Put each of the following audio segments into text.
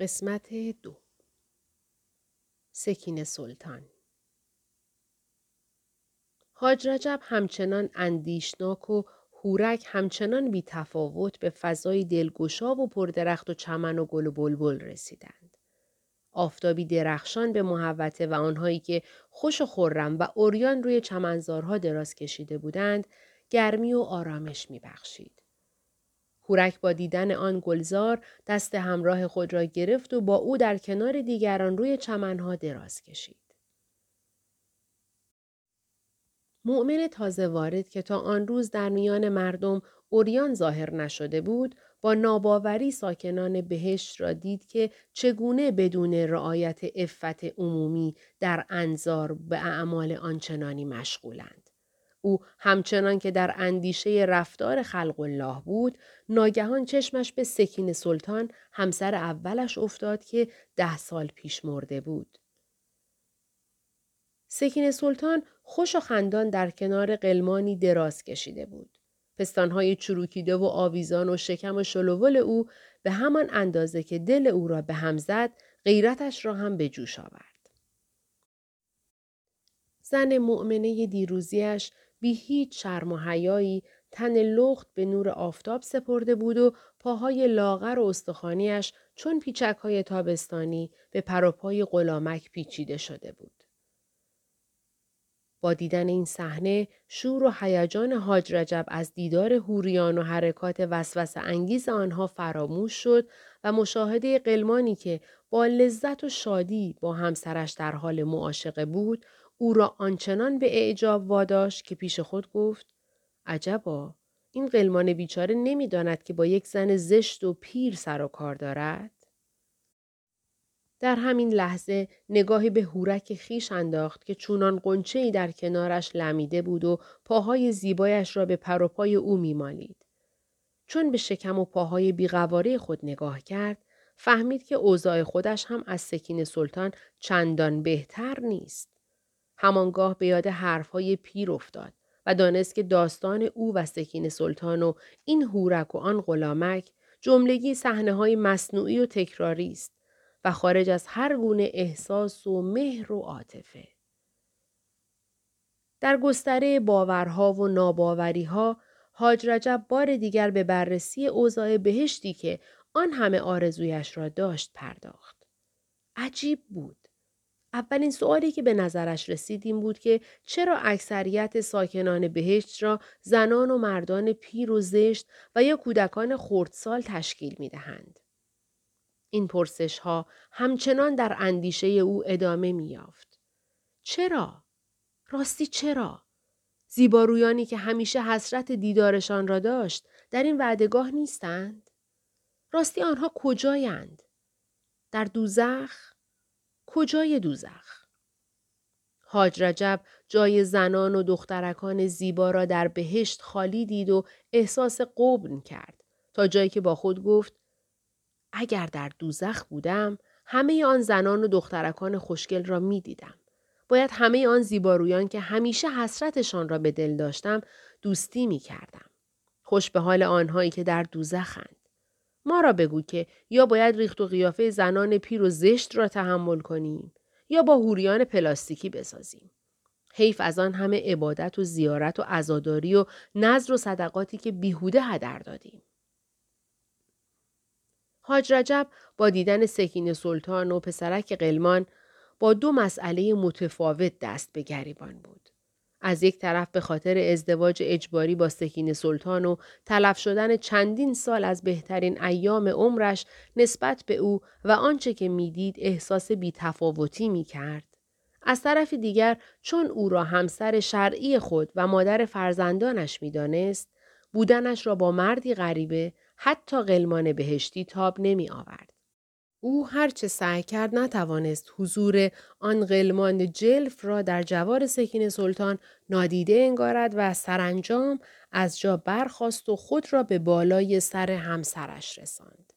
قسمت دو سکین سلطان حاج رجب همچنان اندیشناک و هورک همچنان بی تفاوت به فضای دلگشا و پردرخت و چمن و گل و بلبل رسیدند. آفتابی درخشان به محوته و آنهایی که خوش و خورم و اوریان روی چمنزارها دراز کشیده بودند گرمی و آرامش می بخشید. هورک با دیدن آن گلزار دست همراه خود را گرفت و با او در کنار دیگران روی چمنها دراز کشید. مؤمن تازه وارد که تا آن روز در میان مردم اوریان ظاهر نشده بود با ناباوری ساکنان بهشت را دید که چگونه بدون رعایت افت عمومی در انظار به اعمال آنچنانی مشغولند. او همچنان که در اندیشه رفتار خلق الله بود ناگهان چشمش به سکین سلطان همسر اولش افتاد که ده سال پیش مرده بود. سکین سلطان خوش و خندان در کنار قلمانی دراز کشیده بود. پستانهای چروکیده و آویزان و شکم و شلوول او به همان اندازه که دل او را به هم زد غیرتش را هم به جوش آورد. زن مؤمنه دیروزیش بی هیچ شرم و حیایی تن لخت به نور آفتاب سپرده بود و پاهای لاغر و استخانیش چون پیچک های تابستانی به پروپای غلامک پیچیده شده بود. با دیدن این صحنه شور و هیجان حاج رجب از دیدار هوریان و حرکات وسوس انگیز آنها فراموش شد و مشاهده قلمانی که با لذت و شادی با همسرش در حال معاشقه بود او را آنچنان به اعجاب واداشت که پیش خود گفت عجبا این قلمان بیچاره نمی‌داند که با یک زن زشت و پیر سر و کار دارد در همین لحظه نگاهی به هورک خیش انداخت که چونان قنچه در کنارش لمیده بود و پاهای زیبایش را به پروپای او میمالید. چون به شکم و پاهای بیغواره خود نگاه کرد، فهمید که اوضاع خودش هم از سکین سلطان چندان بهتر نیست. همانگاه به یاد حرفهای پیر افتاد و دانست که داستان او و سکین سلطان و این هورک و آن غلامک جملگی صحنه های مصنوعی و تکراری است و خارج از هر گونه احساس و مهر و عاطفه. در گستره باورها و ناباوریها حاج رجب بار دیگر به بررسی اوضاع بهشتی که آن همه آرزویش را داشت پرداخت. عجیب بود. اولین سوالی که به نظرش رسید این بود که چرا اکثریت ساکنان بهشت را زنان و مردان پیر و زشت و یا کودکان خردسال تشکیل می دهند. این پرسش ها همچنان در اندیشه او ادامه می یافت. چرا؟ راستی چرا؟ زیبارویانی که همیشه حسرت دیدارشان را داشت در این وعدگاه نیستند؟ راستی آنها کجایند؟ در دوزخ؟ کجای دوزخ؟ حاج رجب جای زنان و دخترکان زیبا را در بهشت خالی دید و احساس قبن کرد تا جایی که با خود گفت اگر در دوزخ بودم همه آن زنان و دخترکان خوشگل را می دیدم. باید همه آن زیبارویان که همیشه حسرتشان را به دل داشتم دوستی می کردم. خوش به حال آنهایی که در دوزخند. ما را بگو که یا باید ریخت و قیافه زنان پیر و زشت را تحمل کنیم یا با هوریان پلاستیکی بسازیم. حیف از آن همه عبادت و زیارت و عزاداری و نظر و صدقاتی که بیهوده هدر دادیم. حاج رجب با دیدن سکین سلطان و پسرک قلمان با دو مسئله متفاوت دست به گریبان بود. از یک طرف به خاطر ازدواج اجباری با سکین سلطان و تلف شدن چندین سال از بهترین ایام عمرش نسبت به او و آنچه که می‌دید احساس بیتفاوتی می کرد. از طرف دیگر چون او را همسر شرعی خود و مادر فرزندانش می‌دانست بودنش را با مردی غریبه حتی قلمان بهشتی تاب نمی آورد. او هرچه سعی کرد نتوانست حضور آن قلمان جلف را در جوار سکین سلطان نادیده انگارد و سرانجام از جا برخاست و خود را به بالای سر همسرش رساند.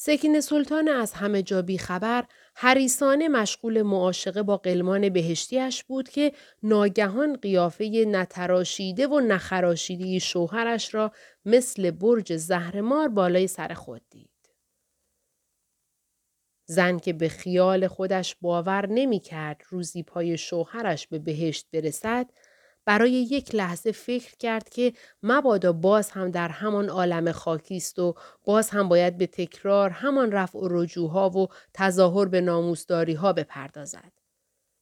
سکین سلطان از همه جا خبر حریسانه مشغول معاشقه با قلمان بهشتیش بود که ناگهان قیافه نتراشیده و نخراشیده شوهرش را مثل برج زهرمار بالای سر خود دید. زن که به خیال خودش باور نمی کرد روزی پای شوهرش به بهشت برسد برای یک لحظه فکر کرد که مبادا باز هم در همان عالم خاکی است و باز هم باید به تکرار همان رفع و رجوها و تظاهر به ناموسداری ها بپردازد.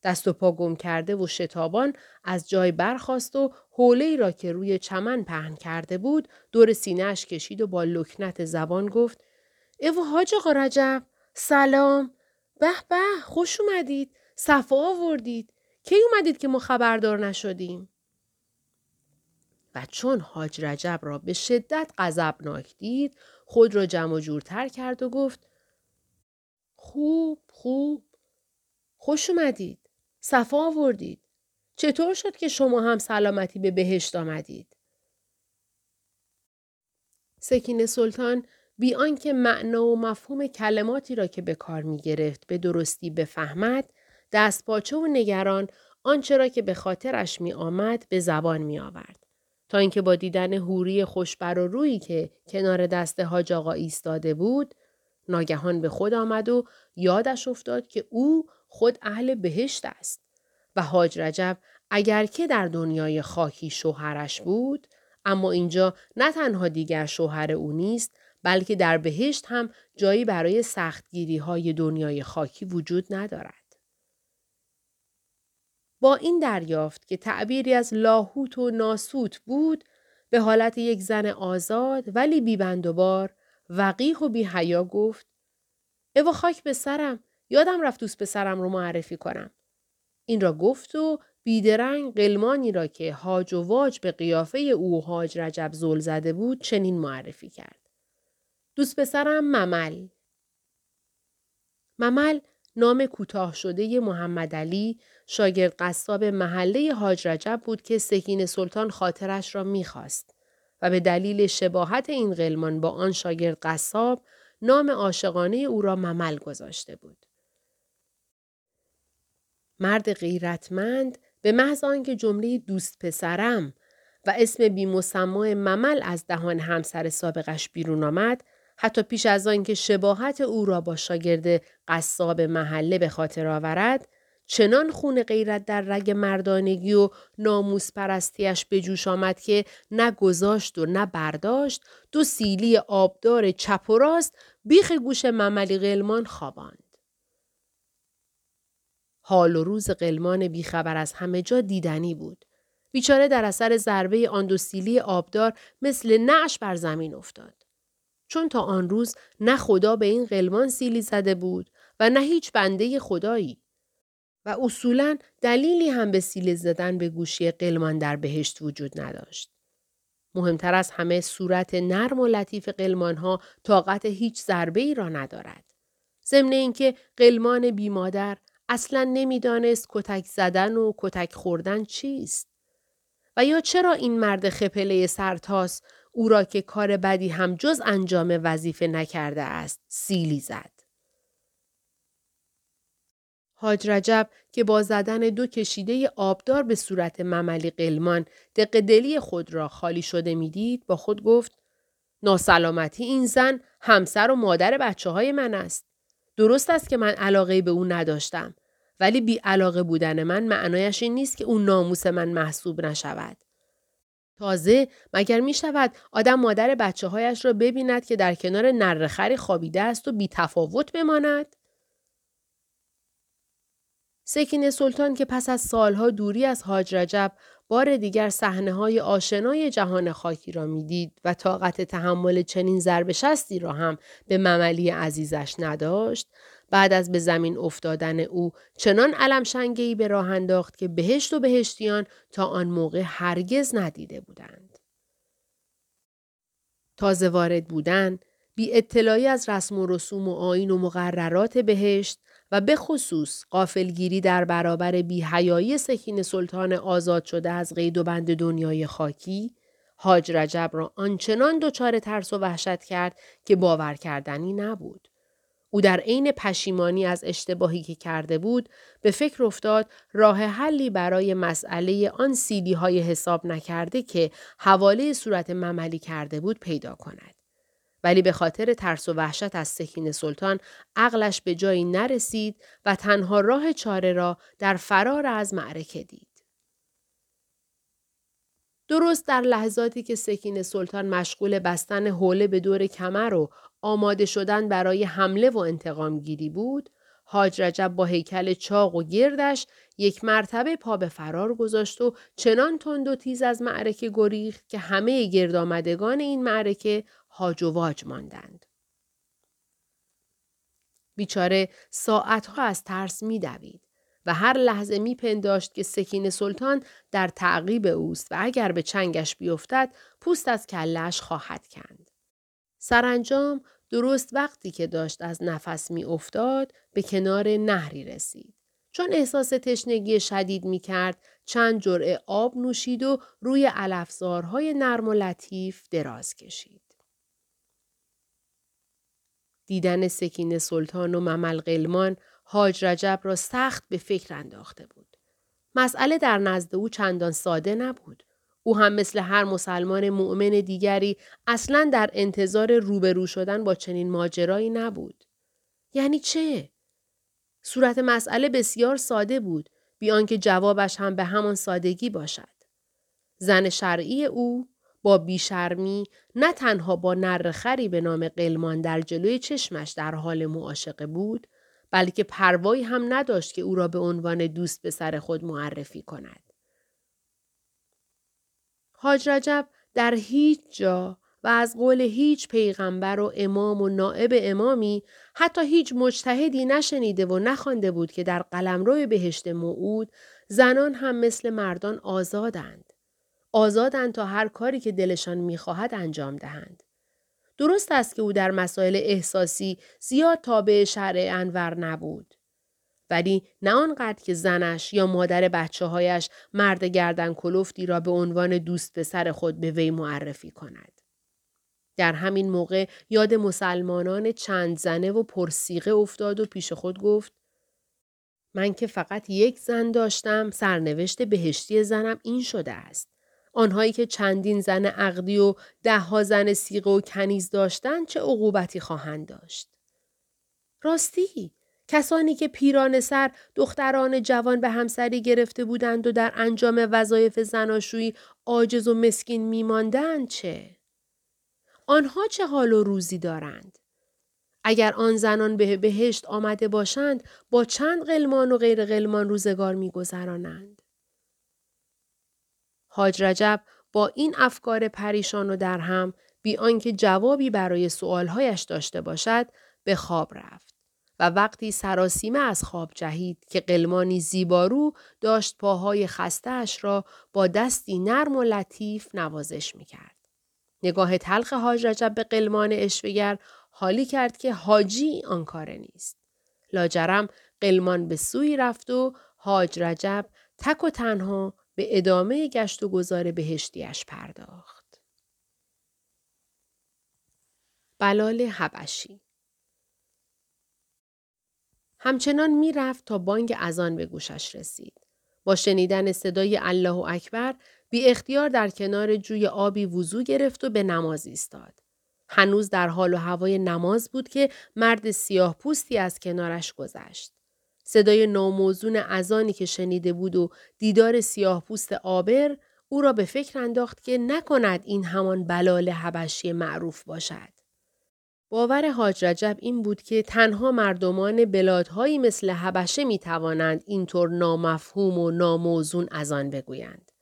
دست و پا گم کرده و شتابان از جای برخاست و حوله را که روی چمن پهن کرده بود دور سینهش کشید و با لکنت زبان گفت ایو حاج آقا رجب سلام. به به خوش اومدید. صفا آوردید. کی اومدید که ما خبردار نشدیم؟ و چون حاج رجب را به شدت غضبناک دید خود را جمع و جورتر کرد و گفت خوب خوب. خوش اومدید. صفا آوردید. چطور شد که شما هم سلامتی به بهشت آمدید؟ سکین سلطان بی آنکه معنا و مفهوم کلماتی را که به کار می گرفت به درستی بفهمد دست پاچه و نگران آنچه را که به خاطرش می آمد به زبان می آورد. تا اینکه با دیدن هوری خوشبر و رویی که کنار دست حاج آقا ایستاده بود ناگهان به خود آمد و یادش افتاد که او خود اهل بهشت است و حاج رجب اگر که در دنیای خاکی شوهرش بود اما اینجا نه تنها دیگر شوهر او نیست بلکه در بهشت هم جایی برای سختگیری های دنیای خاکی وجود ندارد. با این دریافت که تعبیری از لاهوت و ناسوت بود به حالت یک زن آزاد ولی بیبند و بار وقیح و بیحیا گفت ایوا خاک به سرم یادم رفت دوست پسرم رو معرفی کنم. این را گفت و بیدرنگ قلمانی را که حاج و واج به قیافه او حاج رجب زل زده بود چنین معرفی کرد. دوست پسرم ممل. ممل نام کوتاه شده محمد علی شاگرد قصاب محله حاج رجب بود که سکین سلطان خاطرش را می‌خواست و به دلیل شباهت این قلمان با آن شاگرد قصاب نام عاشقانه او را ممل گذاشته بود. مرد غیرتمند به محض آنکه جمله دوست پسرم و اسم بیمسمای ممل از دهان همسر سابقش بیرون آمد حتی پیش از آنکه شباهت او را با شاگرد قصاب محله به خاطر آورد چنان خون غیرت در رگ مردانگی و ناموس پرستیش به جوش آمد که نه گذاشت و نه برداشت دو سیلی آبدار چپ و راست بیخ گوش مملی غلمان خواباند. حال و روز قلمان بیخبر از همه جا دیدنی بود. بیچاره در اثر ضربه آن دو سیلی آبدار مثل نعش بر زمین افتاد. چون تا آن روز نه خدا به این قلمان سیلی زده بود و نه هیچ بنده خدایی. و اصولا دلیلی هم به سیلی زدن به گوشی قلمان در بهشت وجود نداشت. مهمتر از همه صورت نرم و لطیف قلمان ها طاقت هیچ ضربه ای را ندارد. ضمن اینکه قلمان بیمادر اصلا نمی‌دانست کتک زدن و کتک خوردن چیست. و یا چرا این مرد خپله سرتاس او را که کار بدی هم جز انجام وظیفه نکرده است سیلی زد. حاج رجب که با زدن دو کشیده آبدار به صورت مملی قلمان دق خود را خالی شده می‌دید با خود گفت ناسلامتی این زن همسر و مادر بچه های من است. درست است که من علاقه به او نداشتم ولی بی علاقه بودن من معنایش این نیست که اون ناموس من محسوب نشود. تازه مگر می شود آدم مادر بچه هایش را ببیند که در کنار نرخری خوابیده است و بی تفاوت بماند؟ سکین سلطان که پس از سالها دوری از حاج رجب بار دیگر صحنه های آشنای جهان خاکی را می‌دید و طاقت تحمل چنین ضرب شستی را هم به مملی عزیزش نداشت بعد از به زمین افتادن او چنان علم شنگهی به راه انداخت که بهشت و بهشتیان تا آن موقع هرگز ندیده بودند. تازه وارد بودن، بی اطلاعی از رسم و رسوم و آین و مقررات بهشت و به خصوص قافلگیری در برابر بیهیایی سکین سلطان آزاد شده از قید و بند دنیای خاکی، حاج رجب را آنچنان دچار ترس و وحشت کرد که باور کردنی نبود. او در عین پشیمانی از اشتباهی که کرده بود به فکر افتاد راه حلی برای مسئله آن سیدی های حساب نکرده که حواله صورت مملی کرده بود پیدا کند. ولی به خاطر ترس و وحشت از سکین سلطان عقلش به جایی نرسید و تنها راه چاره را در فرار از معرکه دید. درست در لحظاتی که سکین سلطان مشغول بستن حوله به دور کمر و آماده شدن برای حمله و انتقام گیری بود، حاج رجب با هیکل چاق و گردش یک مرتبه پا به فرار گذاشت و چنان تند و تیز از معرکه گریخت که همه گردآمدگان این معرکه هاج و واج ماندند. بیچاره ساعتها از ترس میدوید و هر لحظه میپنداشت که سکین سلطان در تعقیب اوست و اگر به چنگش بیفتد پوست از کلش خواهد کند. سرانجام درست وقتی که داشت از نفس می افتاد به کنار نهری رسید. چون احساس تشنگی شدید می کرد چند جرعه آب نوشید و روی علفزارهای نرم و لطیف دراز کشید. دیدن سکین سلطان و ممل قلمان حاج رجب را سخت به فکر انداخته بود. مسئله در نزد او چندان ساده نبود. او هم مثل هر مسلمان مؤمن دیگری اصلا در انتظار روبرو شدن با چنین ماجرایی نبود. یعنی چه؟ صورت مسئله بسیار ساده بود بیان که جوابش هم به همان سادگی باشد. زن شرعی او با بیشرمی نه تنها با نر خری به نام قلمان در جلوی چشمش در حال معاشقه بود بلکه پروایی هم نداشت که او را به عنوان دوست به سر خود معرفی کند. حاج رجب در هیچ جا و از قول هیچ پیغمبر و امام و نائب امامی حتی هیچ مجتهدی نشنیده و نخوانده بود که در قلمرو بهشت موعود زنان هم مثل مردان آزادند. آزادند تا هر کاری که دلشان می‌خواهد انجام دهند. درست است که او در مسائل احساسی زیاد تابع شرع انور نبود. ولی نه آنقدر که زنش یا مادر بچه هایش مرد گردن کلفتی را به عنوان دوست به سر خود به وی معرفی کند. در همین موقع یاد مسلمانان چند زنه و پرسیقه افتاد و پیش خود گفت من که فقط یک زن داشتم سرنوشت بهشتی زنم این شده است. آنهایی که چندین زن عقدی و دهها زن سیغه و کنیز داشتند چه عقوبتی خواهند داشت. راستی کسانی که پیران سر دختران جوان به همسری گرفته بودند و در انجام وظایف زناشویی عاجز و مسکین میماندند چه؟ آنها چه حال و روزی دارند؟ اگر آن زنان به بهشت آمده باشند با چند قلمان و غیر قلمان روزگار میگذرانند؟ حاج رجب با این افکار پریشان و درهم بی آنکه جوابی برای سؤالهایش داشته باشد به خواب رفت. و وقتی سراسیمه از خواب جهید که قلمانی زیبارو داشت پاهای خستهاش را با دستی نرم و لطیف نوازش می‌کرد. نگاه تلخ حاج رجب به قلمان اشوگر حالی کرد که حاجی آن کاره نیست. لاجرم قلمان به سوی رفت و حاج رجب تک و تنها به ادامه گشت و گذار بهشتیش پرداخت. بلال حبشی همچنان می‌رفت تا بانگ اذان به گوشش رسید. با شنیدن صدای الله اکبر بی اختیار در کنار جوی آبی وضو گرفت و به نماز ایستاد. هنوز در حال و هوای نماز بود که مرد سیاه پوستی از کنارش گذشت. صدای ناموزون ازانی که شنیده بود و دیدار سیاه پوست آبر او را به فکر انداخت که نکند این همان بلال حبشی معروف باشد. باور حاج رجب این بود که تنها مردمان بلادهایی مثل حبشه می توانند اینطور نامفهوم و ناموزون از آن بگویند.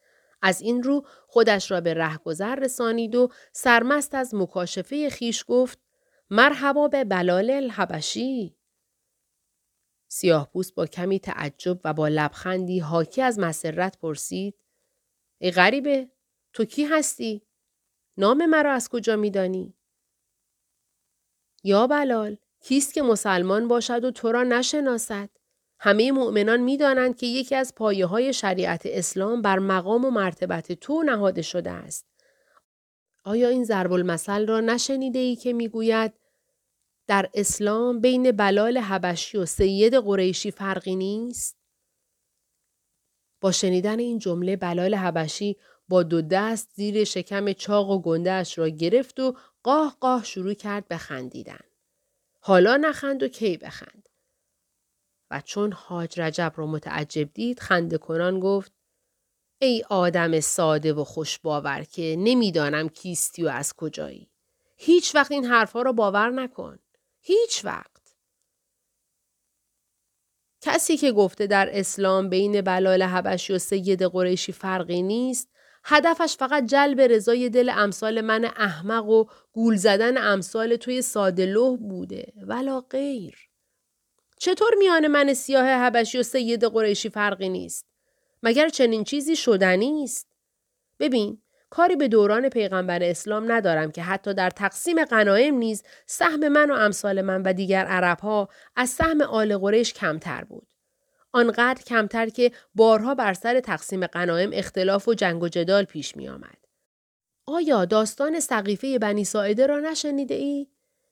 از این رو خودش را به رهگذر رسانید و سرمست از مکاشفه خیش گفت مرحبا به بلال الحبشی. سیاه پوست با کمی تعجب و با لبخندی حاکی از مسرت پرسید ای غریبه تو کی هستی؟ نام مرا از کجا میدانی؟ یا بلال کیست که مسلمان باشد و تو را نشناسد؟ همه مؤمنان می‌دانند که یکی از پایه های شریعت اسلام بر مقام و مرتبت تو نهاده شده است. آیا این ضرب المثل را نشنیده ای که می‌گوید در اسلام بین بلال حبشی و سید قریشی فرقی نیست؟ با شنیدن این جمله بلال حبشی با دو دست زیر شکم چاق و گندهش را گرفت و قاه قاه شروع کرد به خندیدن. حالا نخند و کی بخند. و چون حاج رجب رو متعجب دید خنده کنان گفت ای آدم ساده و خوشباور که نمی‌دانم کیستی و از کجایی. هیچ وقت این حرفها را باور نکن. هیچ وقت. کسی که گفته در اسلام بین بلال حبشی و سید قریشی فرقی نیست هدفش فقط جلب رضای دل امثال من احمق و گول زدن امثال توی ساده بوده ولا غیر. چطور میان من سیاه حبشی و سید قریشی فرقی نیست؟ مگر چنین چیزی شدنی است؟ ببین کاری به دوران پیغمبر اسلام ندارم که حتی در تقسیم غنایم نیز سهم من و امثال من و دیگر عربها از سهم آل قریش کمتر بود. آنقدر کمتر که بارها بر سر تقسیم غنایم اختلاف و جنگ و جدال پیش می آمد. آیا داستان سقیفه بنی ساعده را نشنیده ای؟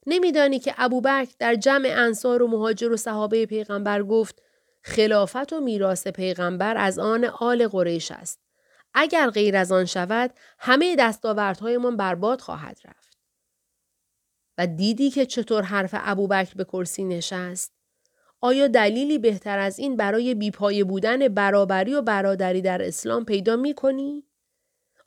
نمیدانی که ابوبکر در جمع انصار و مهاجر و صحابه پیغمبر گفت خلافت و میراث پیغمبر از آن آل قریش است. اگر غیر از آن شود همه دستاوردهایمان برباد خواهد رفت. و دیدی که چطور حرف ابوبکر به کرسی نشست؟ آیا دلیلی بهتر از این برای بیپایه بودن برابری و برادری در اسلام پیدا می کنی؟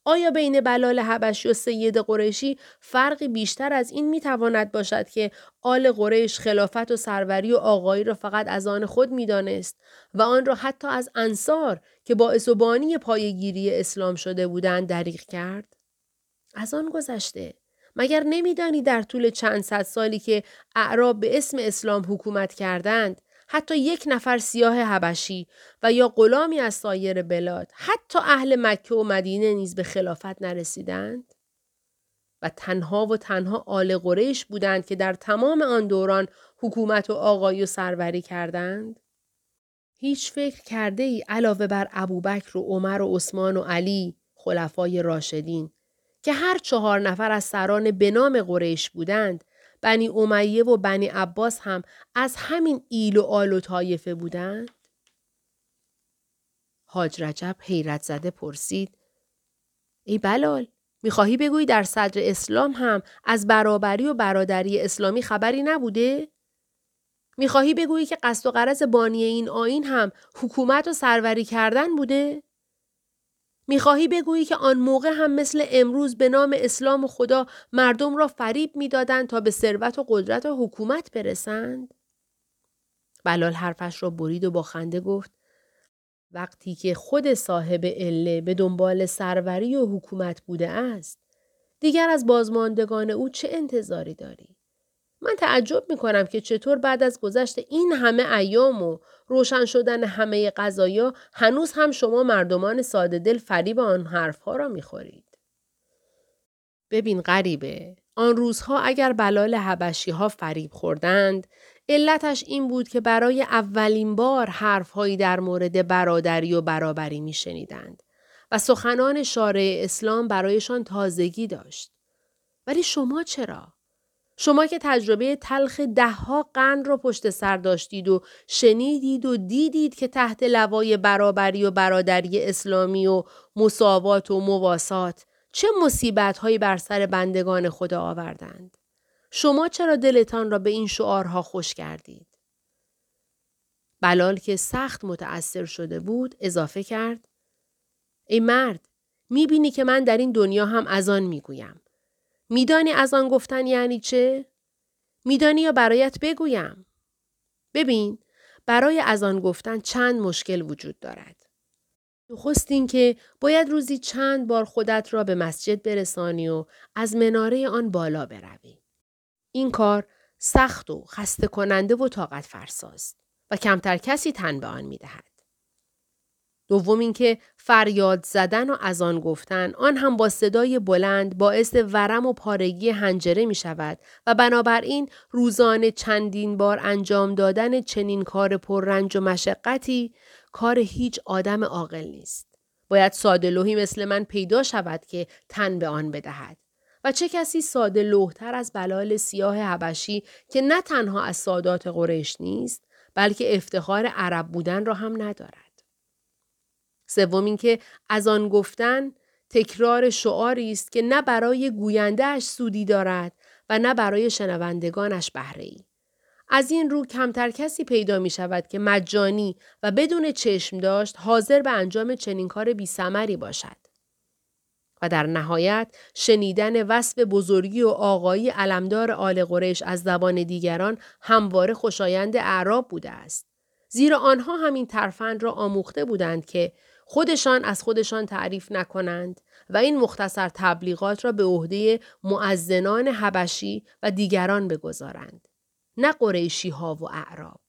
آیا بین بلال حبشی و سید قریشی فرقی بیشتر از این می تواند باشد که آل قریش خلافت و سروری و آقایی را فقط از آن خود می دانست و آن را حتی از انصار که باعث و بانی پایگیری اسلام شده بودند دریغ کرد؟ از آن گذشته. مگر نمیدانی در طول چند صد سالی که اعراب به اسم اسلام حکومت کردند حتی یک نفر سیاه حبشی و یا غلامی از سایر بلاد حتی اهل مکه و مدینه نیز به خلافت نرسیدند؟ و تنها و تنها آل قریش بودند که در تمام آن دوران حکومت و آقای و سروری کردند؟ هیچ فکر کرده ای علاوه بر ابوبکر و عمر و عثمان و علی خلفای راشدین که هر چهار نفر از سران بنام قریش بودند بنی امیه و بنی عباس هم از همین ایل و آل و طایفه بودند؟ حاج رجب حیرت زده پرسید ای بلال می‌خواهی بگویی در صدر اسلام هم از برابری و برادری اسلامی خبری نبوده؟ می‌خواهی بگویی که قصد و قرض بانی این آین هم حکومت و سروری کردن بوده؟ می‌خواهی بگویی که آن موقع هم مثل امروز به نام اسلام و خدا مردم را فریب می‌دادند تا به ثروت و قدرت و حکومت برسند؟ بلال حرفش را برید و با خنده گفت وقتی که خود صاحب عله به دنبال سروری و حکومت بوده است دیگر از بازماندگان او چه انتظاری داری؟ من تعجب می کنم که چطور بعد از گذشت این همه ایام و روشن شدن همه قضایا هنوز هم شما مردمان ساده دل فریب آن حرفها را می خورید. ببین غریبه. آن روزها اگر بلال حبشی ها فریب خوردند علتش این بود که برای اولین بار حرفهایی در مورد برادری و برابری می شنیدند و سخنان شارع اسلام برایشان تازگی داشت. ولی شما چرا؟ شما که تجربه تلخ دهها قرن را پشت سر داشتید و شنیدید و دیدید که تحت لوای برابری و برادری اسلامی و مساوات و مواسات چه مصیبت هایی بر سر بندگان خدا آوردند. شما چرا دلتان را به این شعارها خوش کردید؟ بلال که سخت متأثر شده بود اضافه کرد ای مرد می‌بینی که من در این دنیا هم از آن می‌گویم. میدانی از آن گفتن یعنی چه؟ میدانی یا برایت بگویم؟ ببین برای از آن گفتن چند مشکل وجود دارد. نخست این که باید روزی چند بار خودت را به مسجد برسانی و از مناره آن بالا بروی. این کار سخت و خسته کننده و طاقت فرساست و کمتر کسی تن به آن می دهد. دوم اینکه فریاد زدن و از آن گفتن آن هم با صدای بلند باعث ورم و پارگی هنجره می شود و بنابراین روزانه چندین بار انجام دادن چنین کار پررنج و مشقتی کار هیچ آدم عاقل نیست. باید ساده لوحی مثل من پیدا شود که تن به آن بدهد. و چه کسی ساده لوحتر از بلال سیاه حبشی که نه تنها از سادات قریش نیست بلکه افتخار عرب بودن را هم ندارد. سوم اینکه از آن گفتن تکرار شعاری است که نه برای گویندهش سودی دارد و نه برای شنوندگانش بهره ای. از این رو کمتر کسی پیدا می شود که مجانی و بدون چشم داشت حاضر به انجام چنین کار بی باشد. و در نهایت شنیدن وصف بزرگی و آقایی علمدار آل قریش از زبان دیگران همواره خوشایند اعراب بوده است. زیرا آنها همین ترفند را آموخته بودند که خودشان از خودشان تعریف نکنند و این مختصر تبلیغات را به عهده معزنان حبشی و دیگران بگذارند. نه قریشی ها و اعراب.